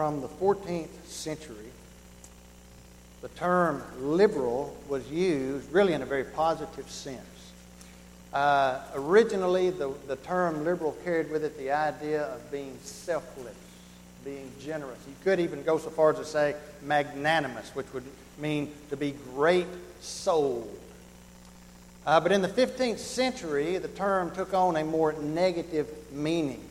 from the 14th century, the term liberal was used really in a very positive sense. Uh, originally, the, the term liberal carried with it the idea of being selfless, being generous. You could even go so far as to say magnanimous, which would mean to be great souled. Uh, but in the 15th century, the term took on a more negative meaning.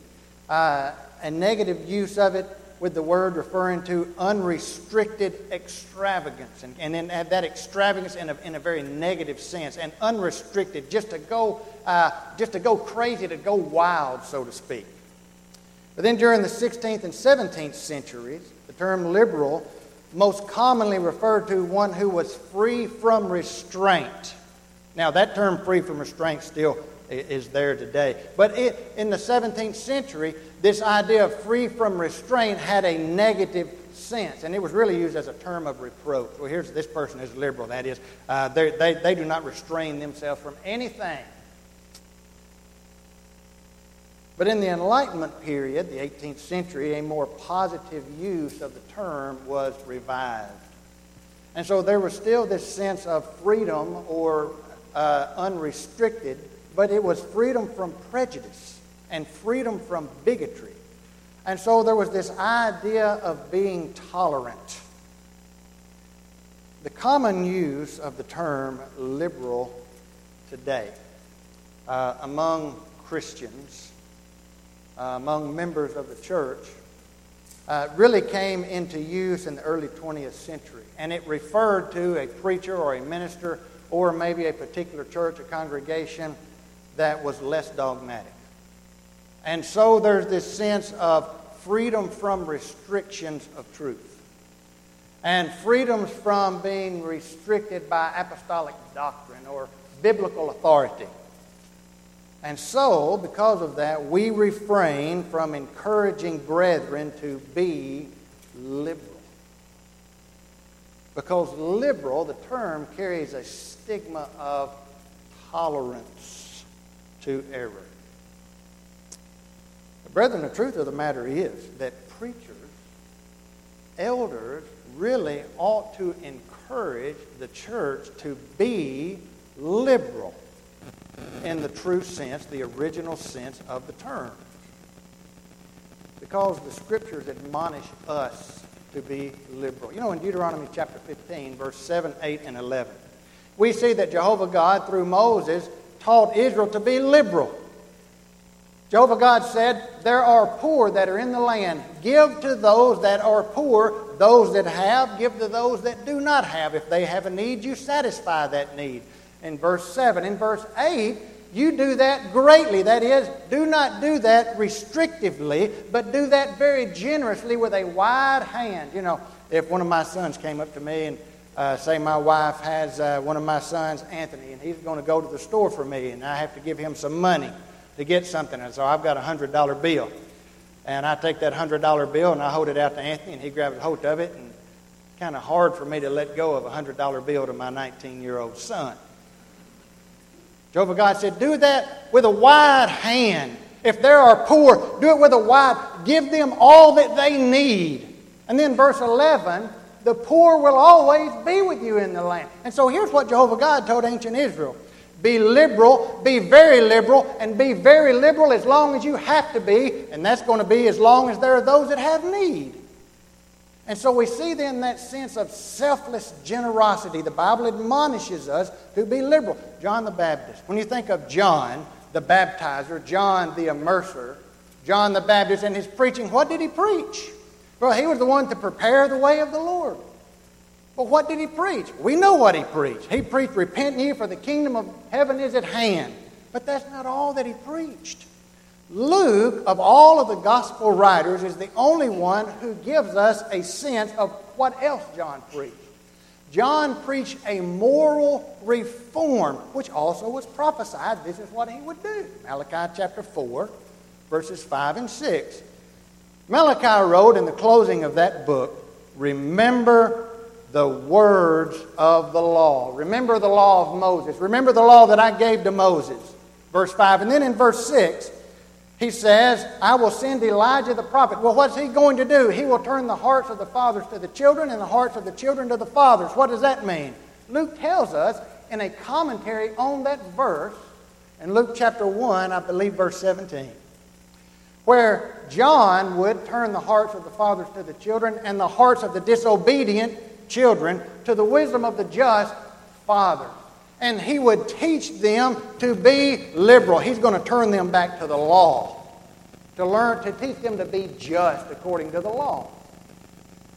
Uh, a negative use of it with the word referring to unrestricted extravagance. And, and then that extravagance in a, in a very negative sense. And unrestricted, just to go, uh, just to go crazy, to go wild, so to speak. But then during the 16th and 17th centuries, the term liberal most commonly referred to one who was free from restraint. Now, that term free from restraint still is there today. But it, in the 17th century, this idea of free from restraint had a negative sense, and it was really used as a term of reproach. Well, here's this person is liberal. That is, uh, they, they do not restrain themselves from anything. But in the Enlightenment period, the 18th century, a more positive use of the term was revived. And so there was still this sense of freedom or uh, unrestricted, but it was freedom from prejudice and freedom from bigotry. And so there was this idea of being tolerant. The common use of the term liberal today uh, among Christians, uh, among members of the church, uh, really came into use in the early 20th century. And it referred to a preacher or a minister or maybe a particular church, a congregation that was less dogmatic. And so there's this sense of freedom from restrictions of truth and freedoms from being restricted by apostolic doctrine or biblical authority. And so, because of that, we refrain from encouraging brethren to be liberal. Because liberal, the term carries a stigma of tolerance to error. Brethren, the truth of the matter is that preachers, elders, really ought to encourage the church to be liberal in the true sense, the original sense of the term. Because the scriptures admonish us to be liberal. You know, in Deuteronomy chapter 15, verse 7, 8, and 11, we see that Jehovah God, through Moses, taught Israel to be liberal. Jehovah God said, There are poor that are in the land. Give to those that are poor. Those that have, give to those that do not have. If they have a need, you satisfy that need. In verse 7. In verse 8, you do that greatly. That is, do not do that restrictively, but do that very generously with a wide hand. You know, if one of my sons came up to me and uh, say my wife has uh, one of my sons, Anthony, and he's going to go to the store for me, and I have to give him some money to get something. And so I've got a $100 bill. And I take that $100 bill and I hold it out to Anthony, and he grabs a hold of it. And it's kind of hard for me to let go of a $100 bill to my 19 year old son. Jehovah God said, Do that with a wide hand. If there are poor, do it with a wide, give them all that they need. And then verse 11, the poor will always be with you in the land. And so here's what Jehovah God told ancient Israel be liberal, be very liberal, and be very liberal as long as you have to be, and that's going to be as long as there are those that have need. And so we see then that sense of selfless generosity. The Bible admonishes us to be liberal. John the Baptist. When you think of John the baptizer, John the immerser, John the Baptist and his preaching, what did he preach? Well, he was the one to prepare the way of the Lord. But what did he preach? We know what he preached. He preached, Repent ye, for the kingdom of heaven is at hand. But that's not all that he preached. Luke, of all of the gospel writers, is the only one who gives us a sense of what else John preached. John preached a moral reform, which also was prophesied. This is what he would do. Malachi chapter 4, verses 5 and 6. Malachi wrote in the closing of that book, Remember the words of the law. Remember the law of Moses. Remember the law that I gave to Moses. Verse 5. And then in verse 6, He says, I will send Elijah the prophet. Well, what's he going to do? He will turn the hearts of the fathers to the children and the hearts of the children to the fathers. What does that mean? Luke tells us in a commentary on that verse, in Luke chapter 1, I believe verse 17, where John would turn the hearts of the fathers to the children and the hearts of the disobedient children to the wisdom of the just father. and he would teach them to be liberal. He's going to turn them back to the law, to learn to teach them to be just according to the law.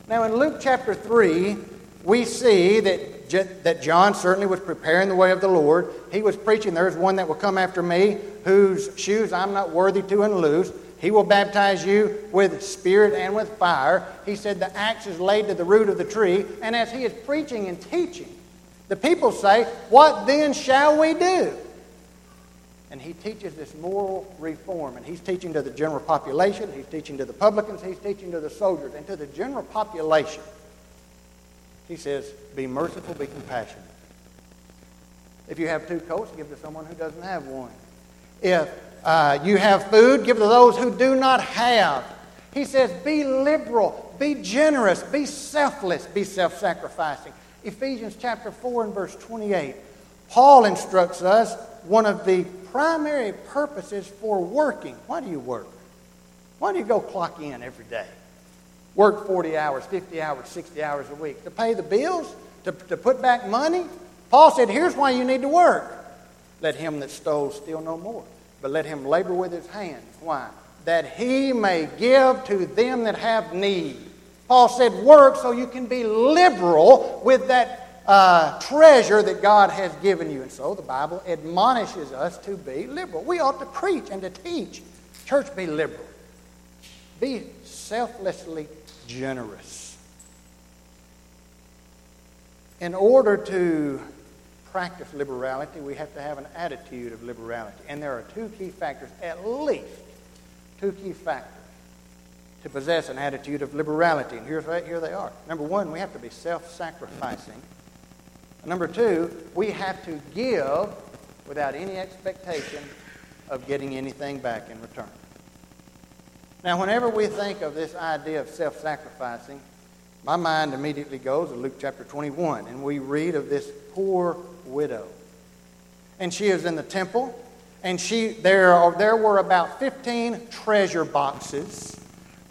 Now, in Luke chapter 3, we see that, that John certainly was preparing the way of the Lord. He was preaching, There's one that will come after me, whose shoes I'm not worthy to unloose. He will baptize you with spirit and with fire. He said, The axe is laid to the root of the tree. And as he is preaching and teaching, the people say, What then shall we do? And he teaches this moral reform. And he's teaching to the general population, he's teaching to the publicans, he's teaching to the soldiers, and to the general population. He says, Be merciful, be compassionate. If you have two coats, give to someone who doesn't have one. If uh, you have food, give to those who do not have. He says, Be liberal, be generous, be selfless, be self sacrificing. Ephesians chapter 4 and verse 28, Paul instructs us one of the primary purposes for working. Why do you work? Why do you go clock in every day? Work 40 hours, 50 hours, 60 hours a week. To pay the bills? To, to put back money? Paul said, here's why you need to work. Let him that stole steal no more, but let him labor with his hands. Why? That he may give to them that have need. Paul said, work so you can be liberal with that uh, treasure that God has given you. And so the Bible admonishes us to be liberal. We ought to preach and to teach. Church, be liberal. Be selflessly generous. In order to practice liberality, we have to have an attitude of liberality. And there are two key factors, at least two key factors to possess an attitude of liberality. And here's right here they are. Number one, we have to be self-sacrificing. Number two, we have to give without any expectation of getting anything back in return. Now, whenever we think of this idea of self-sacrificing, my mind immediately goes to Luke chapter 21, and we read of this poor widow. And she is in the temple, and she there, there were about 15 treasure boxes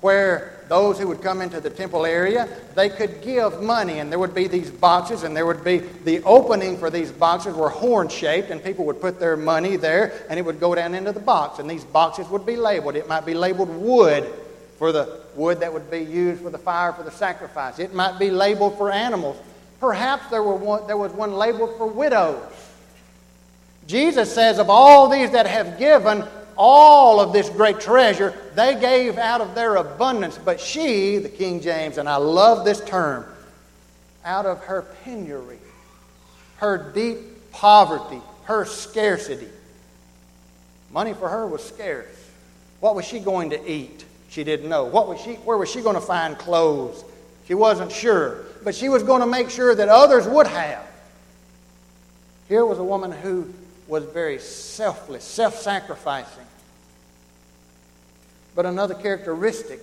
where those who would come into the temple area they could give money and there would be these boxes and there would be the opening for these boxes were horn shaped and people would put their money there and it would go down into the box and these boxes would be labeled. It might be labeled wood for the wood that would be used for the fire for the sacrifice. It might be labeled for animals perhaps there, were one, there was one labeled for widows jesus says of all these that have given all of this great treasure, they gave out of their abundance. But she, the King James, and I love this term, out of her penury, her deep poverty, her scarcity. Money for her was scarce. What was she going to eat? She didn't know. What was she, where was she going to find clothes? She wasn't sure. But she was going to make sure that others would have. Here was a woman who was very selfless, self sacrificing. But another characteristic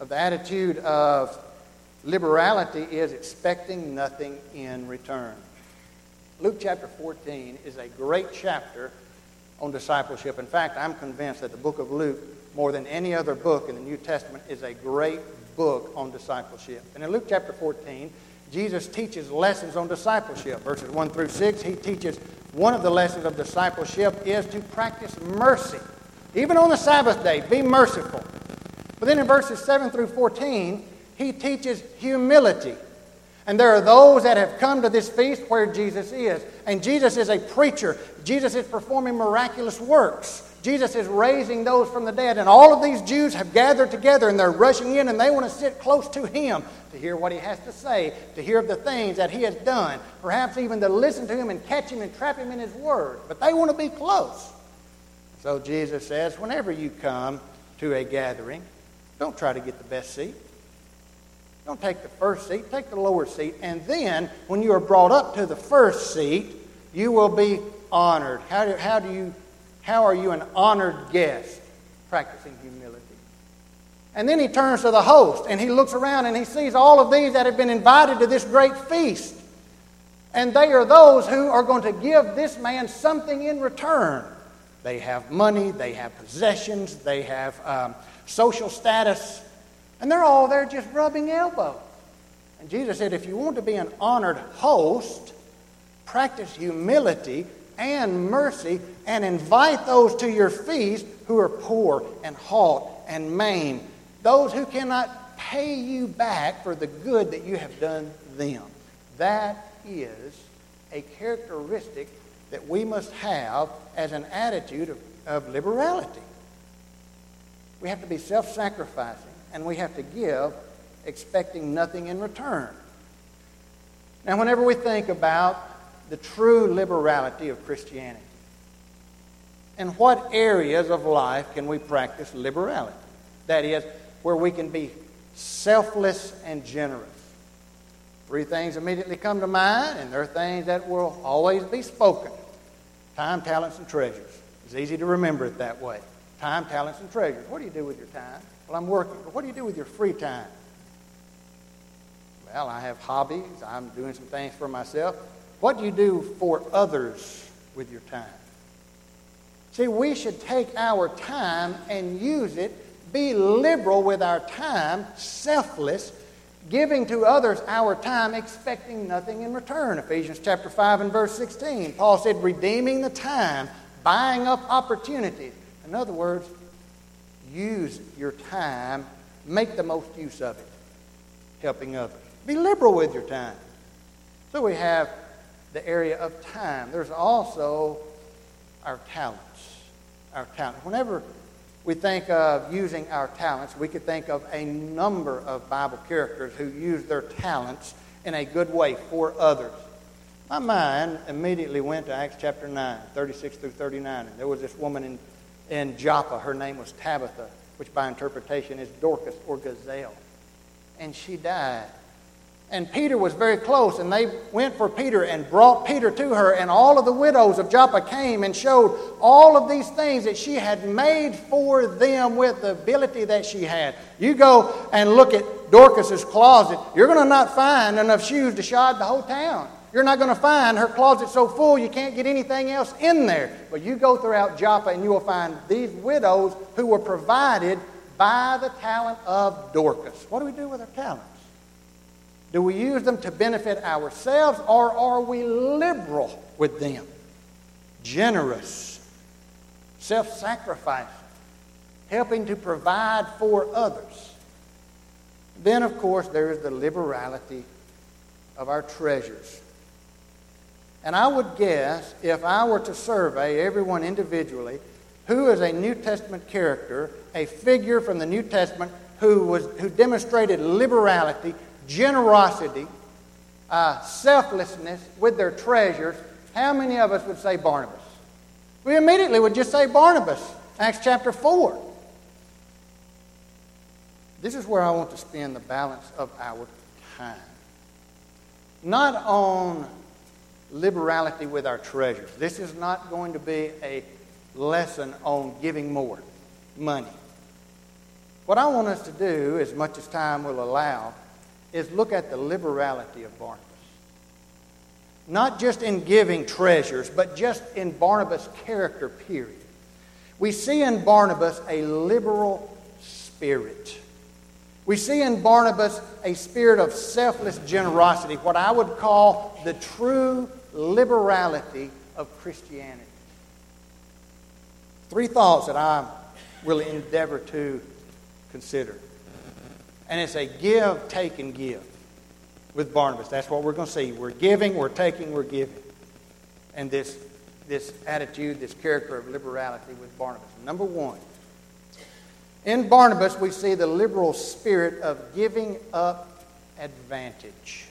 of the attitude of liberality is expecting nothing in return. Luke chapter 14 is a great chapter on discipleship. In fact, I'm convinced that the book of Luke, more than any other book in the New Testament, is a great book on discipleship. And in Luke chapter 14, Jesus teaches lessons on discipleship. Verses 1 through 6, he teaches one of the lessons of discipleship is to practice mercy. Even on the Sabbath day, be merciful. But then in verses 7 through 14, he teaches humility. And there are those that have come to this feast where Jesus is. And Jesus is a preacher. Jesus is performing miraculous works. Jesus is raising those from the dead. And all of these Jews have gathered together and they're rushing in and they want to sit close to him to hear what he has to say, to hear of the things that he has done, perhaps even to listen to him and catch him and trap him in his word. But they want to be close. So Jesus says, whenever you come to a gathering, don't try to get the best seat. Don't take the first seat, take the lower seat. And then, when you are brought up to the first seat, you will be honored. How do, how do you how are you an honored guest? practicing humility. And then he turns to the host and he looks around and he sees all of these that have been invited to this great feast. And they are those who are going to give this man something in return. They have money, they have possessions, they have um, social status, and they're all there just rubbing elbows. And Jesus said, if you want to be an honored host, practice humility and mercy and invite those to your feast who are poor and halt and maimed, those who cannot pay you back for the good that you have done them. That is a characteristic that we must have as an attitude of, of liberality. We have to be self sacrificing and we have to give expecting nothing in return. Now, whenever we think about the true liberality of Christianity, in what areas of life can we practice liberality? That is, where we can be selfless and generous. Three things immediately come to mind, and they're things that will always be spoken time, talents, and treasures. It's easy to remember it that way. Time, talents, and treasures. What do you do with your time? Well, I'm working. But what do you do with your free time? Well, I have hobbies. I'm doing some things for myself. What do you do for others with your time? See, we should take our time and use it, be liberal with our time, selfless, giving to others our time, expecting nothing in return. Ephesians chapter 5 and verse 16. Paul said, redeeming the time, buying up opportunities. In other words, use your time, make the most use of it, helping others. Be liberal with your time. So we have the area of time. There's also our talents. Our talents. Whenever we think of using our talents, we could think of a number of Bible characters who use their talents in a good way for others. My mind immediately went to Acts chapter 9, 36 through 39. And there was this woman in, in Joppa. Her name was Tabitha, which by interpretation is Dorcas or Gazelle. And she died. And Peter was very close, and they went for Peter and brought Peter to her. And all of the widows of Joppa came and showed all of these things that she had made for them with the ability that she had. You go and look at Dorcas's closet, you're going to not find enough shoes to shod the whole town. You're not going to find her closet so full you can't get anything else in there. But you go throughout Joppa and you will find these widows who were provided by the talent of Dorcas. What do we do with our talents? Do we use them to benefit ourselves or are we liberal with them? Generous, self sacrificing, helping to provide for others. Then, of course, there is the liberality of our treasures. And I would guess if I were to survey everyone individually who is a New Testament character, a figure from the New Testament who, was, who demonstrated liberality, generosity, uh, selflessness with their treasures, how many of us would say Barnabas? We immediately would just say Barnabas, Acts chapter 4. This is where I want to spend the balance of our time. Not on liberality with our treasures. This is not going to be a lesson on giving more money. What I want us to do, as much as time will allow, is look at the liberality of Barnabas. Not just in giving treasures, but just in Barnabas' character, period. We see in Barnabas a liberal spirit. We see in Barnabas a spirit of selfless generosity, what I would call the true liberality of Christianity. Three thoughts that I will endeavor to consider. And it's a give, take, and give with Barnabas. That's what we're going to see. We're giving, we're taking, we're giving. And this, this attitude, this character of liberality with Barnabas. Number one, in Barnabas, we see the liberal spirit of giving up advantage.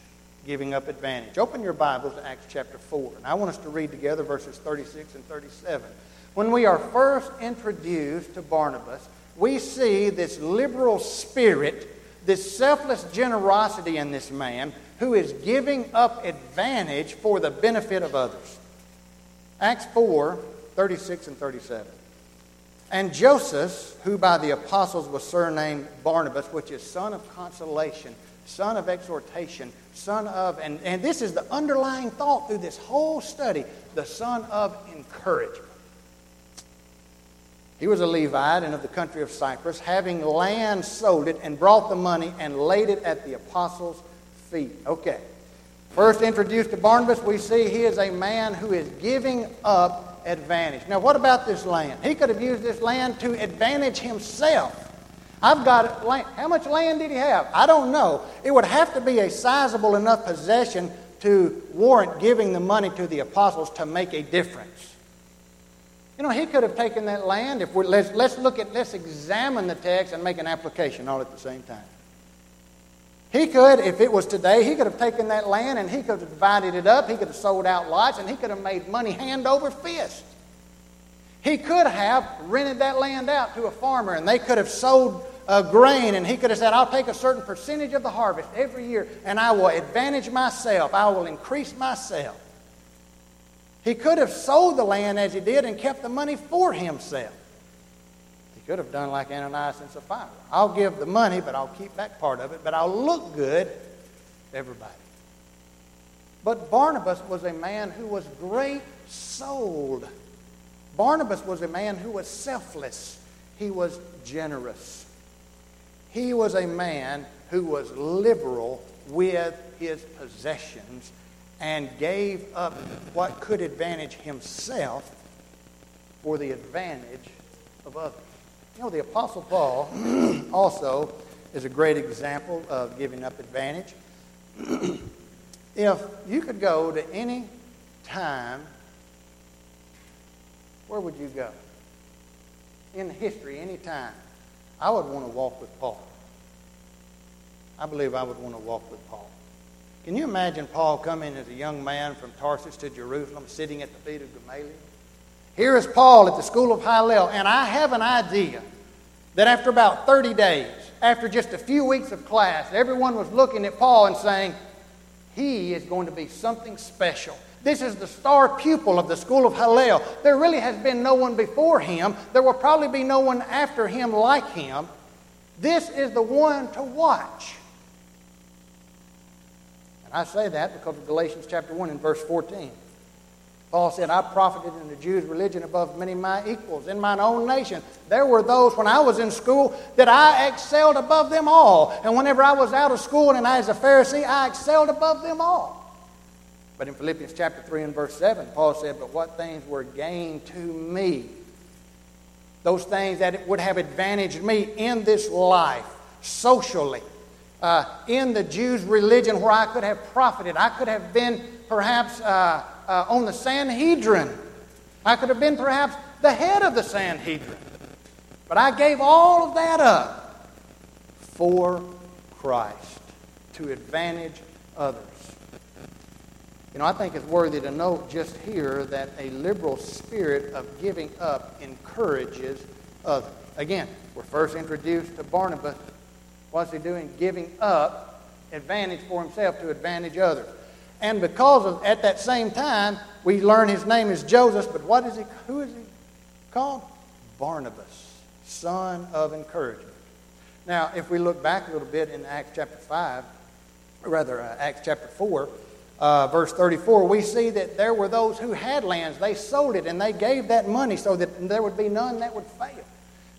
Giving up advantage. Open your Bibles to Acts chapter 4. And I want us to read together verses 36 and 37. When we are first introduced to Barnabas, we see this liberal spirit this selfless generosity in this man who is giving up advantage for the benefit of others. Acts 4 36 and 37. And Joseph, who by the apostles was surnamed Barnabas, which is son of consolation, son of exhortation, son of, and, and this is the underlying thought through this whole study, the son of encouragement. He was a Levite and of the country of Cyprus, having land sold it and brought the money and laid it at the apostles' feet. Okay. First introduced to Barnabas, we see he is a man who is giving up advantage. Now, what about this land? He could have used this land to advantage himself. I've got land. How much land did he have? I don't know. It would have to be a sizable enough possession to warrant giving the money to the apostles to make a difference. You know, he could have taken that land. If we're, let's, let's look at, let's examine the text and make an application all at the same time. He could, if it was today, he could have taken that land and he could have divided it up. He could have sold out lots and he could have made money hand over fist. He could have rented that land out to a farmer and they could have sold uh, grain and he could have said, I'll take a certain percentage of the harvest every year and I will advantage myself. I will increase myself. He could have sold the land as he did and kept the money for himself. He could have done like Ananias and Sapphira. I'll give the money, but I'll keep back part of it, but I'll look good to everybody. But Barnabas was a man who was great souled. Barnabas was a man who was selfless. He was generous. He was a man who was liberal with his possessions and gave up what could advantage himself for the advantage of others. You know, the Apostle Paul also is a great example of giving up advantage. if you could go to any time, where would you go? In history, any time, I would want to walk with Paul. I believe I would want to walk with Paul. Can you imagine Paul coming as a young man from Tarsus to Jerusalem, sitting at the feet of Gamaliel? Here is Paul at the school of Hillel, and I have an idea that after about 30 days, after just a few weeks of class, everyone was looking at Paul and saying, He is going to be something special. This is the star pupil of the school of Hillel. There really has been no one before him. There will probably be no one after him like him. This is the one to watch. I say that because of Galatians chapter 1 and verse 14. Paul said, I profited in the Jews' religion above many of my equals. In mine own nation, there were those when I was in school that I excelled above them all. And whenever I was out of school and I was a Pharisee, I excelled above them all. But in Philippians chapter 3 and verse 7, Paul said, But what things were gained to me? Those things that would have advantaged me in this life, socially, uh, in the Jews' religion where I could have profited. I could have been perhaps uh, uh, on the Sanhedrin. I could have been perhaps the head of the Sanhedrin. But I gave all of that up for Christ to advantage others. You know, I think it's worthy to note just here that a liberal spirit of giving up encourages others. Again, we're first introduced to Barnabas What's he doing? Giving up advantage for himself to advantage others. And because of, at that same time, we learn his name is Joseph, but what is he, who is he called? Barnabas, son of encouragement. Now, if we look back a little bit in Acts chapter 5, or rather, uh, Acts chapter 4, uh, verse 34, we see that there were those who had lands. They sold it and they gave that money so that there would be none that would fail.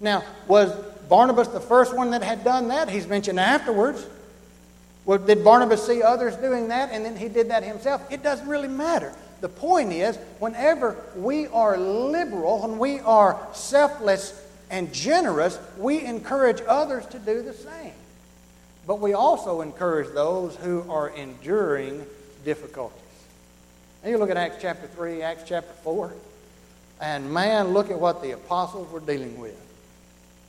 Now, was Barnabas the first one that had done that? He's mentioned afterwards. Well, did Barnabas see others doing that and then he did that himself? It doesn't really matter. The point is, whenever we are liberal, when we are selfless and generous, we encourage others to do the same. But we also encourage those who are enduring difficulties. Now you look at Acts chapter 3, Acts chapter 4, and man, look at what the apostles were dealing with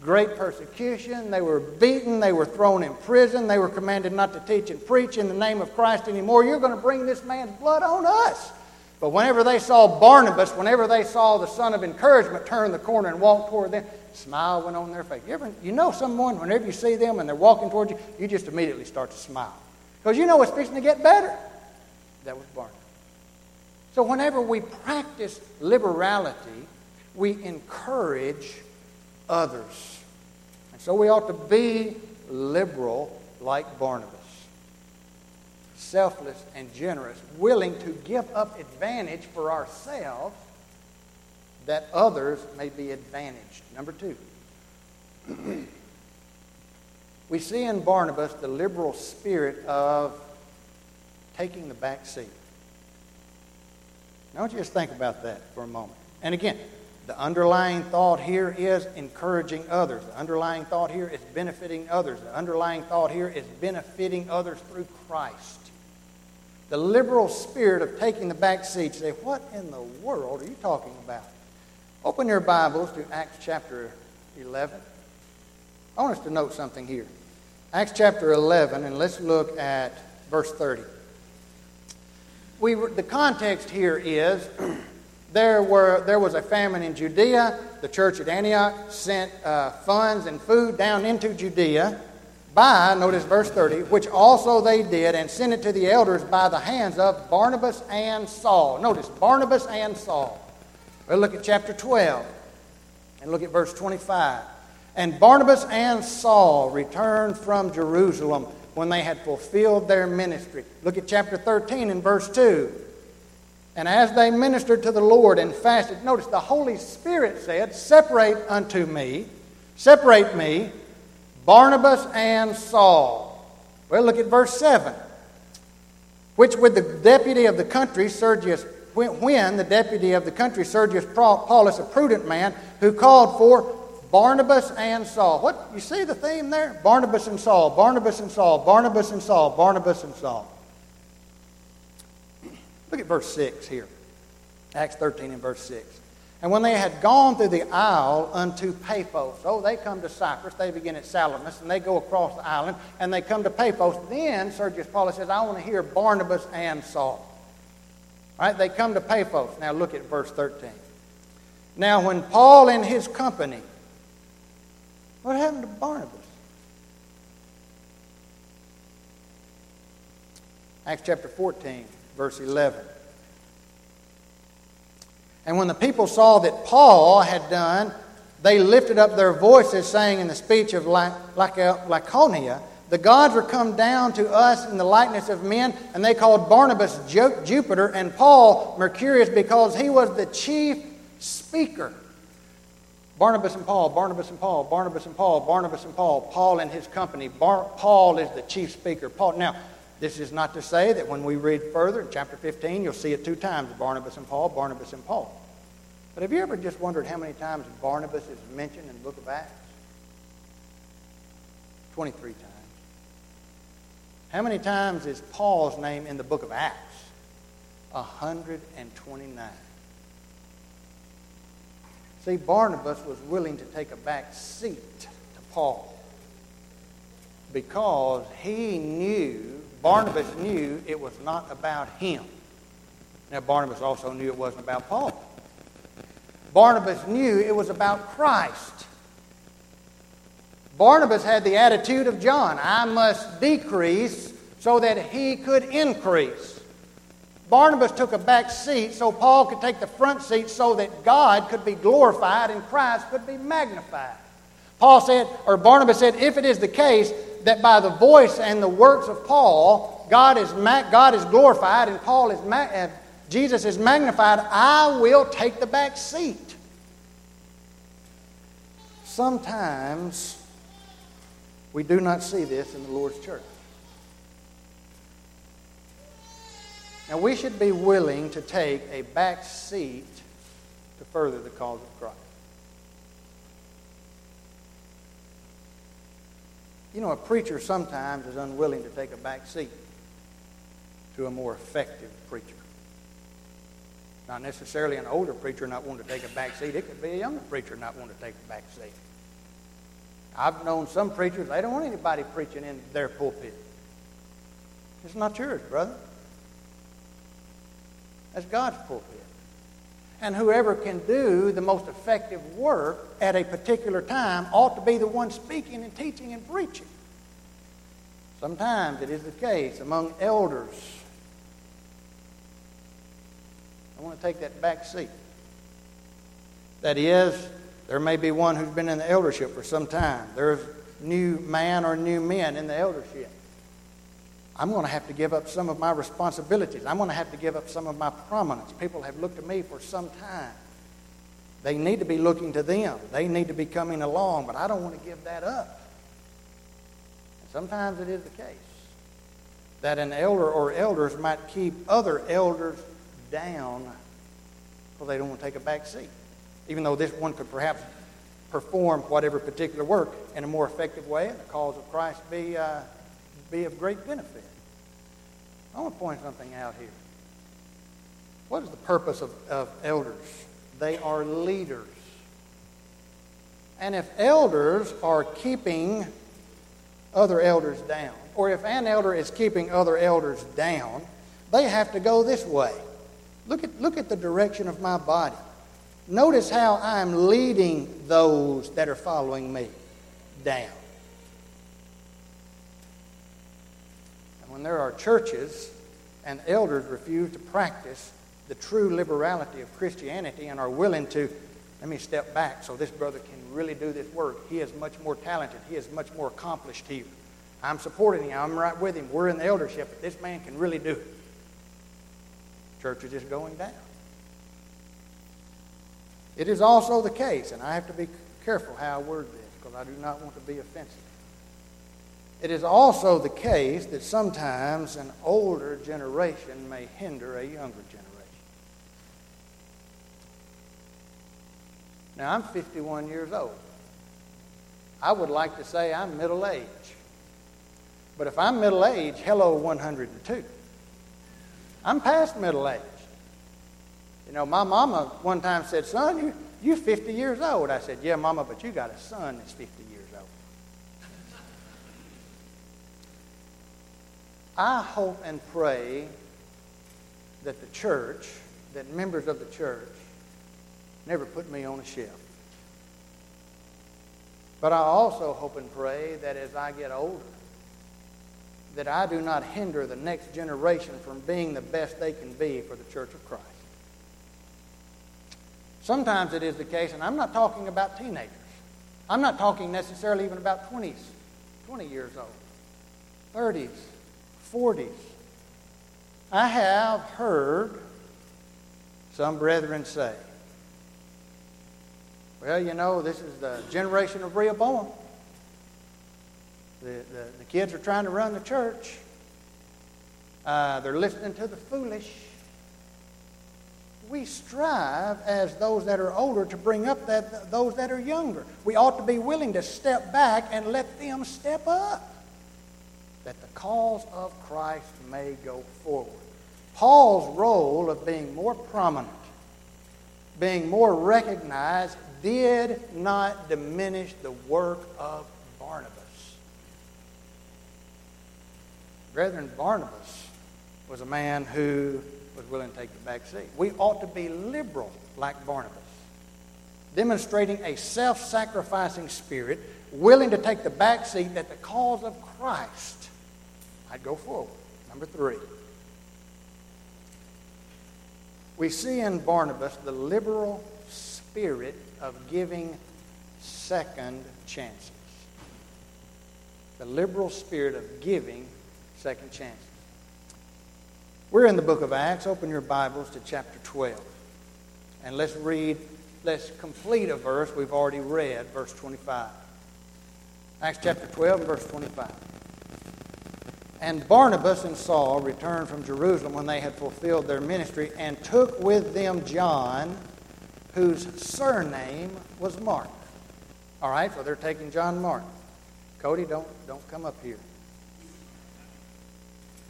great persecution. They were beaten. They were thrown in prison. They were commanded not to teach and preach in the name of Christ anymore. You're going to bring this man's blood on us. But whenever they saw Barnabas, whenever they saw the son of encouragement turn the corner and walk toward them, smile went on their face. You, ever, you know someone, whenever you see them and they're walking toward you, you just immediately start to smile. Because you know it's fixing to get better. That was Barnabas. So whenever we practice liberality, we encourage others. And so we ought to be liberal like Barnabas. Selfless and generous, willing to give up advantage for ourselves that others may be advantaged. Number two, we see in Barnabas the liberal spirit of taking the back seat. Now, I want you just think about that for a moment. And again, the underlying thought here is encouraging others. The underlying thought here is benefiting others. The underlying thought here is benefiting others through Christ. The liberal spirit of taking the back seat. Say, what in the world are you talking about? Open your Bibles to Acts chapter 11. I want us to note something here. Acts chapter 11, and let's look at verse 30. We, the context here is there, were, there was a famine in Judea. The church at Antioch sent uh, funds and food down into Judea by, notice verse 30, which also they did and sent it to the elders by the hands of Barnabas and Saul. Notice, Barnabas and Saul. We'll look at chapter 12 and look at verse 25. And Barnabas and Saul returned from Jerusalem when they had fulfilled their ministry. Look at chapter 13 and verse 2. And as they ministered to the Lord and fasted, notice the Holy Spirit said, Separate unto me, separate me, Barnabas and Saul. Well, look at verse 7. Which with the deputy of the country, Sergius, when the deputy of the country, Sergius Paulus, a prudent man, who called for Barnabas and Saul. What you see the theme there? Barnabas and Saul, Barnabas and Saul, Barnabas and Saul, Barnabas and Saul. Look at verse 6 here. Acts 13 and verse 6. And when they had gone through the isle unto Paphos, oh, they come to Cyprus, they begin at Salamis, and they go across the island, and they come to Paphos. Then Sergius Paulus says, I want to hear Barnabas and Saul. All right, they come to Paphos. Now look at verse 13. Now, when Paul and his company, what happened to Barnabas? Acts chapter 14 verse 11. And when the people saw that Paul had done, they lifted up their voices, saying in the speech of Lycaonia, The gods are come down to us in the likeness of men, and they called Barnabas Jupiter and Paul Mercurius because he was the chief speaker. Barnabas and Paul, Barnabas and Paul, Barnabas and Paul, Barnabas and Paul, Paul and his company. Bar- Paul is the chief speaker. Paul. Now, this is not to say that when we read further in chapter 15, you'll see it two times Barnabas and Paul, Barnabas and Paul. But have you ever just wondered how many times Barnabas is mentioned in the book of Acts? 23 times. How many times is Paul's name in the book of Acts? 129. See, Barnabas was willing to take a back seat to Paul because he knew Barnabas knew it was not about him. Now, Barnabas also knew it wasn't about Paul. Barnabas knew it was about Christ. Barnabas had the attitude of John I must decrease so that he could increase. Barnabas took a back seat so Paul could take the front seat so that God could be glorified and Christ could be magnified. Paul said, or Barnabas said, if it is the case that by the voice and the works of Paul, God is, God is glorified and Paul is Jesus is magnified, I will take the back seat. Sometimes we do not see this in the Lord's church. Now, we should be willing to take a back seat to further the cause of Christ. You know, a preacher sometimes is unwilling to take a back seat to a more effective preacher. Not necessarily an older preacher not wanting to take a back seat. It could be a younger preacher not wanting to take a back seat. I've known some preachers, they don't want anybody preaching in their pulpit. It's not yours, brother. That's God's pulpit. And whoever can do the most effective work at a particular time ought to be the one speaking and teaching and preaching. Sometimes it is the case among elders. I want to take that back seat. That is, There may be one who's been in the eldership for some time. There's new man or new men in the eldership. I'm going to have to give up some of my responsibilities. I'm going to have to give up some of my prominence. People have looked at me for some time. They need to be looking to them. They need to be coming along, but I don't want to give that up. And sometimes it is the case that an elder or elders might keep other elders down because they don't want to take a back seat. Even though this one could perhaps perform whatever particular work in a more effective way and the cause of Christ be, uh, be of great benefit. I want to point something out here. What is the purpose of, of elders? They are leaders. And if elders are keeping other elders down, or if an elder is keeping other elders down, they have to go this way. Look at, look at the direction of my body. Notice how I'm leading those that are following me down. When there are churches and elders refuse to practice the true liberality of Christianity and are willing to, let me step back so this brother can really do this work. He is much more talented, he is much more accomplished here. I'm supporting him, I'm right with him. We're in the eldership, but this man can really do it. Church is just going down. It is also the case, and I have to be careful how I word this because I do not want to be offensive. It is also the case that sometimes an older generation may hinder a younger generation. Now, I'm 51 years old. I would like to say I'm middle aged. But if I'm middle aged, hello, 102. I'm past middle age. You know, my mama one time said, Son, you, you're 50 years old. I said, Yeah, mama, but you got a son that's 50 years old. I hope and pray that the church, that members of the church, never put me on a shelf. But I also hope and pray that as I get older, that I do not hinder the next generation from being the best they can be for the Church of Christ. Sometimes it is the case, and I'm not talking about teenagers. I'm not talking necessarily even about 20s, 20 years old, 30s, 40s. I have heard some brethren say, well, you know, this is the generation of Rehoboam. The, the, the kids are trying to run the church. Uh, they're listening to the foolish. We strive as those that are older to bring up that, those that are younger. We ought to be willing to step back and let them step up that the cause of Christ may go forward. Paul's role of being more prominent, being more recognized, did not diminish the work of Barnabas. Brethren, Barnabas was a man who was willing to take the back seat. We ought to be liberal like Barnabas, demonstrating a self sacrificing spirit, willing to take the back seat that the cause of Christ might go forward. Number three. We see in Barnabas the liberal spirit of giving second chances. The liberal spirit of giving second chances. We're in the book of Acts. Open your Bibles to chapter 12. And let's read, let's complete a verse we've already read, verse 25. Acts chapter 12, verse 25. And Barnabas and Saul returned from Jerusalem when they had fulfilled their ministry and took with them John whose surname was Mark. All right, so they're taking John Mark. Cody, don't, don't come up here.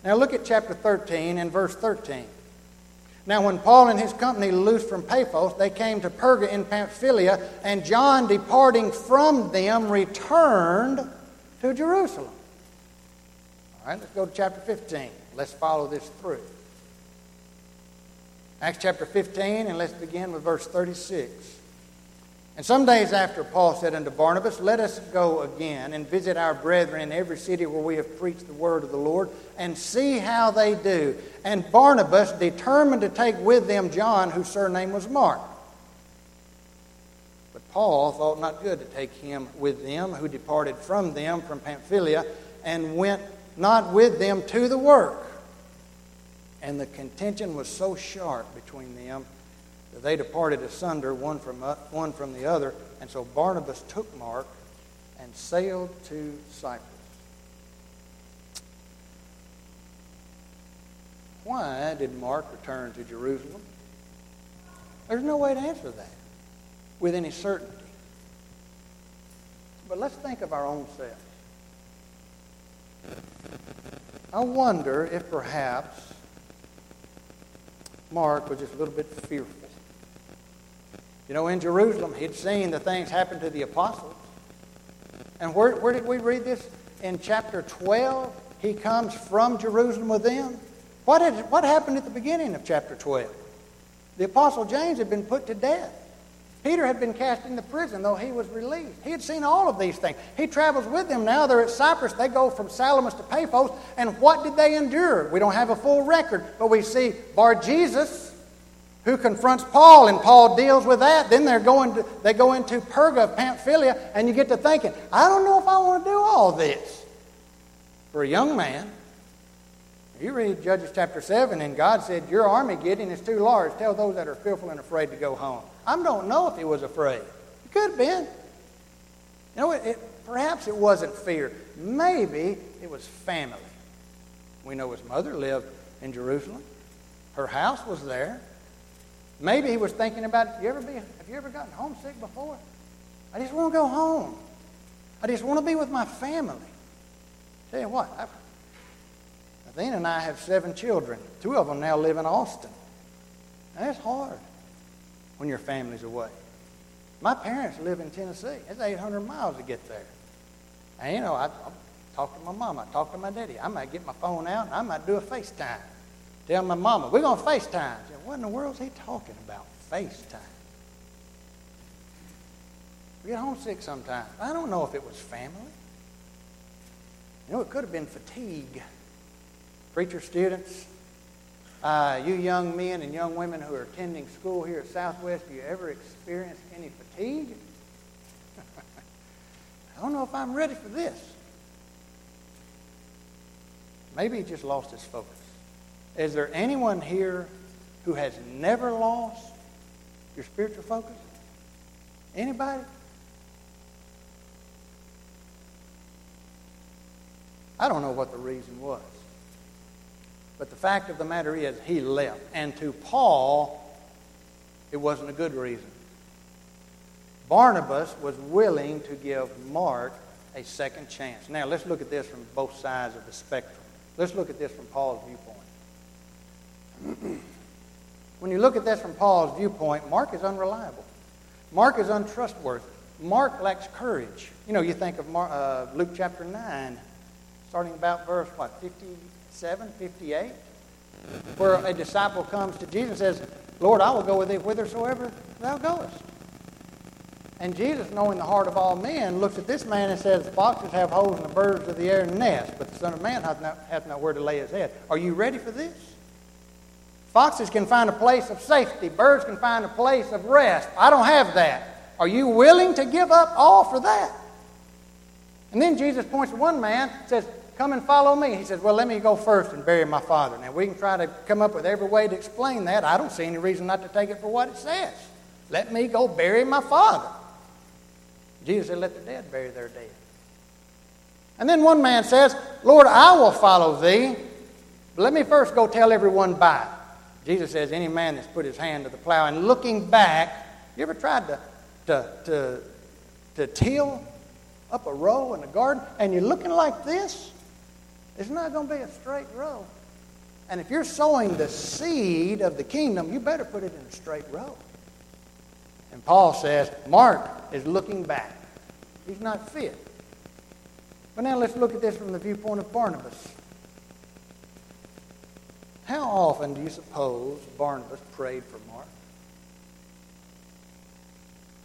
Now look at chapter 13 and verse 13. Now, when Paul and his company loosed from Paphos, they came to Perga in Pamphylia, and John, departing from them, returned to Jerusalem. All right, let's go to chapter 15. Let's follow this through. Acts chapter 15, and let's begin with verse 36. And some days after, Paul said unto Barnabas, Let us go again and visit our brethren in every city where we have preached the word of the Lord, and see how they do. And Barnabas determined to take with them John, whose surname was Mark. But Paul thought not good to take him with them, who departed from them from Pamphylia, and went not with them to the work. And the contention was so sharp between them that they departed asunder, one from, uh, one from the other. And so Barnabas took Mark and sailed to Cyprus. Why did Mark return to Jerusalem? There's no way to answer that with any certainty. But let's think of our own selves. I wonder if perhaps Mark was just a little bit fearful. You know, in Jerusalem, he'd seen the things happen to the apostles. And where, where did we read this? In chapter 12, he comes from Jerusalem with them. What, had, what happened at the beginning of chapter 12? The apostle James had been put to death. Peter had been cast into prison, though he was released. He had seen all of these things. He travels with them now. They're at Cyprus. They go from Salamis to Paphos. And what did they endure? We don't have a full record, but we see Bar Jesus, who confronts Paul, and Paul deals with that. Then they're going to, they go into Perga, Pamphylia, and you get to thinking, I don't know if I want to do all this. For a young man, you read Judges chapter 7, and God said, Your army, Gideon, is too large. Tell those that are fearful and afraid to go home. I don't know if he was afraid. He could have been. You know, it, it, perhaps it wasn't fear. Maybe it was family. We know his mother lived in Jerusalem. Her house was there. Maybe he was thinking about, you ever be, have you ever gotten homesick before? I just want to go home. I just want to be with my family. Tell you what, I've, Athena and I have seven children. Two of them now live in Austin. That's hard when your family's away. My parents live in Tennessee. It's 800 miles to get there. And, you know, I, talk to my mom. I talk to my daddy. I might get my phone out and I might do a FaceTime. Tell my mama, we're going to FaceTime. Say, what in the world is he talking about? FaceTime. We get homesick sometimes. I don't know if it was family. You know, it could have been fatigue. Preacher students, uh, you young men and young women who are attending school here at Southwest, do you ever experience any fatigue? I don't know if I'm ready for this. Maybe he just lost his focus. Is there anyone here who has never lost your spiritual focus? Anybody? I don't know what the reason was. But the fact of the matter is, he left. And to Paul, it wasn't a good reason. Barnabas was willing to give Mark a second chance. Now, let's look at this from both sides of the spectrum. Let's look at this from Paul's viewpoint. when you look at this from Paul's viewpoint, Mark is unreliable. Mark is untrustworthy. Mark lacks courage. You know, you think of uh, Luke chapter 9, starting about verse, what, 50, 7, 58, where a disciple comes to Jesus and says, Lord, I will go with thee whithersoever thou goest. And Jesus, knowing the heart of all men, looks at this man and says, Foxes have holes and the birds of the air nest, but the Son of Man hath, not, hath nowhere to lay his head. Are you ready for this? Foxes can find a place of safety. Birds can find a place of rest. I don't have that. Are you willing to give up all for that? And then Jesus points to one man and says, Come and follow me. He says, Well, let me go first and bury my father. Now, we can try to come up with every way to explain that. I don't see any reason not to take it for what it says. Let me go bury my father. Jesus said, Let the dead bury their dead. And then one man says, Lord, I will follow thee, but let me first go tell everyone bye. Jesus says, Any man that's put his hand to the plow and looking back, you ever tried to, to, to, to till up a row in a garden and you're looking like this? It's not going to be a straight row. And if you're sowing the seed of the kingdom, you better put it in a straight row. And Paul says, Mark is looking back. He's not fit. But now let's look at this from the viewpoint of Barnabas. How often do you suppose Barnabas prayed for Mark?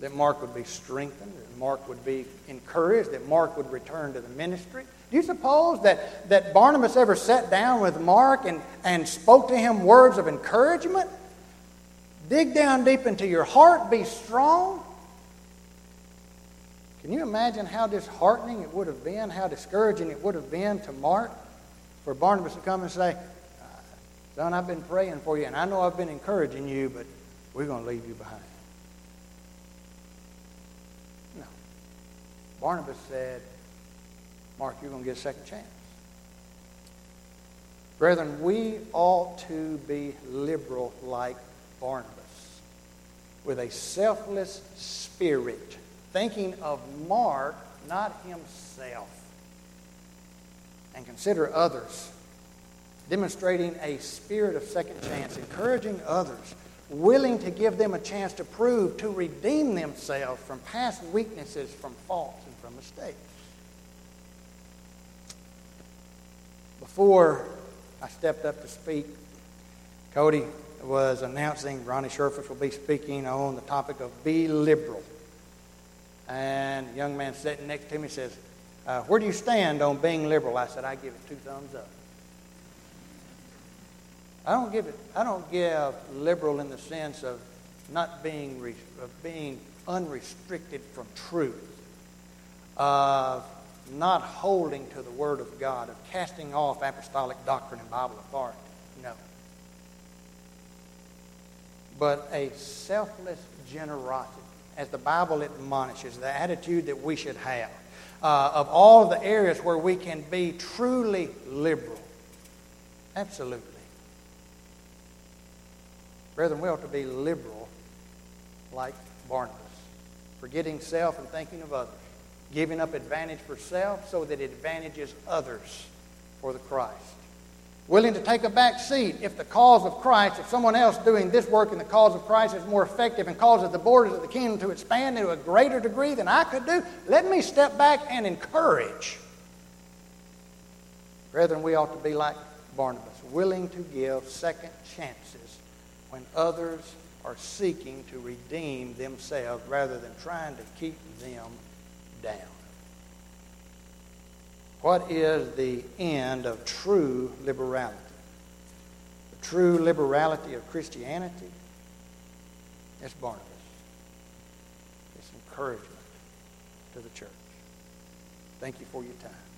That Mark would be strengthened, that Mark would be encouraged, that Mark would return to the ministry. Do you suppose that, that Barnabas ever sat down with Mark and, and spoke to him words of encouragement? Dig down deep into your heart, be strong. Can you imagine how disheartening it would have been, how discouraging it would have been to Mark for Barnabas to come and say, uh, Son, I've been praying for you, and I know I've been encouraging you, but we're going to leave you behind. No. Barnabas said, Mark, you're going to get a second chance. Brethren, we ought to be liberal like Barnabas, with a selfless spirit, thinking of Mark, not himself, and consider others, demonstrating a spirit of second chance, encouraging others, willing to give them a chance to prove, to redeem themselves from past weaknesses, from faults, and from mistakes. Before I stepped up to speak, Cody was announcing Ronnie Sherfish will be speaking on the topic of be liberal. And the young man sitting next to me says, uh, Where do you stand on being liberal? I said, I give it two thumbs up. I don't give it. I don't give liberal in the sense of not being of being unrestricted from truth, of not holding to the Word of God, of casting off apostolic doctrine and Bible authority. No. But a selfless generosity, as the Bible admonishes, the attitude that we should have, uh, of all the areas where we can be truly liberal. Absolutely. Brethren, we ought to be liberal like Barnabas, forgetting self and thinking of others giving up advantage for self so that it advantages others for the Christ. Willing to take a back seat if the cause of Christ, if someone else doing this work in the cause of Christ is more effective and causes the borders of the kingdom to expand to a greater degree than I could do, let me step back and encourage. Brethren, we ought to be like Barnabas, willing to give second chances when others are seeking to redeem themselves rather than trying to keep them down. What is the end of true liberality? The true liberality of Christianity? It's Barnabas. It's encouragement to the church. Thank you for your time.